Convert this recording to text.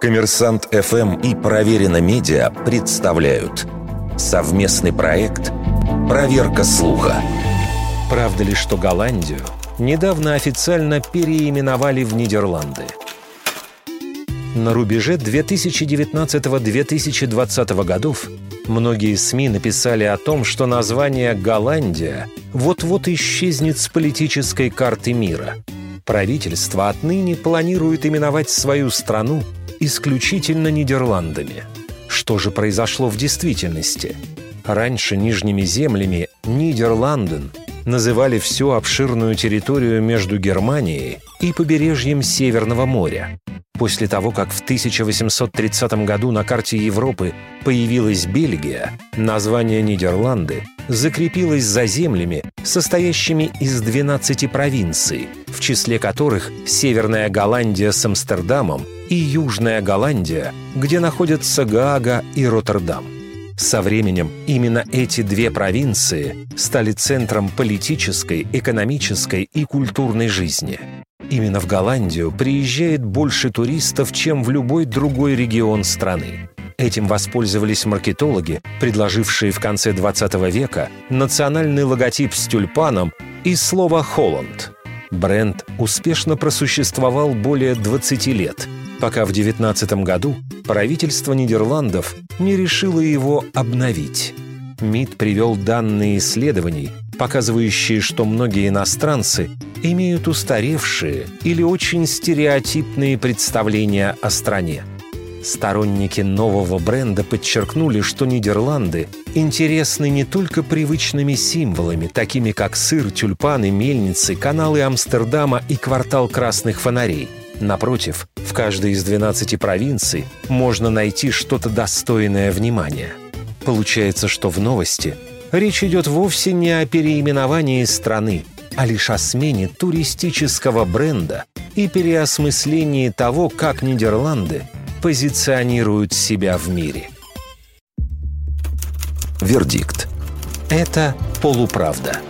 Коммерсант ФМ и Проверено Медиа представляют совместный проект «Проверка слуха». Правда ли, что Голландию недавно официально переименовали в Нидерланды? На рубеже 2019-2020 годов многие СМИ написали о том, что название «Голландия» вот-вот исчезнет с политической карты мира. Правительство отныне планирует именовать свою страну исключительно Нидерландами. Что же произошло в действительности? Раньше нижними землями Нидерланден называли всю обширную территорию между Германией и побережьем Северного моря. После того, как в 1830 году на карте Европы появилась Бельгия, название Нидерланды закрепилось за землями, состоящими из 12 провинций, в числе которых Северная Голландия с Амстердамом и Южная Голландия, где находятся Гаага и Роттердам. Со временем именно эти две провинции стали центром политической, экономической и культурной жизни. Именно в Голландию приезжает больше туристов, чем в любой другой регион страны. Этим воспользовались маркетологи, предложившие в конце 20 века национальный логотип с тюльпаном и слово «Холланд». Бренд успешно просуществовал более 20 лет, пока в 19 году правительство Нидерландов не решило его обновить. МИД привел данные исследований, показывающие, что многие иностранцы имеют устаревшие или очень стереотипные представления о стране. Сторонники нового бренда подчеркнули, что Нидерланды интересны не только привычными символами, такими как сыр, тюльпаны, мельницы, каналы Амстердама и квартал красных фонарей. Напротив, в каждой из 12 провинций можно найти что-то достойное внимания. Получается, что в новости речь идет вовсе не о переименовании страны, а лишь о смене туристического бренда и переосмыслении того, как Нидерланды позиционируют себя в мире. Вердикт. Это полуправда.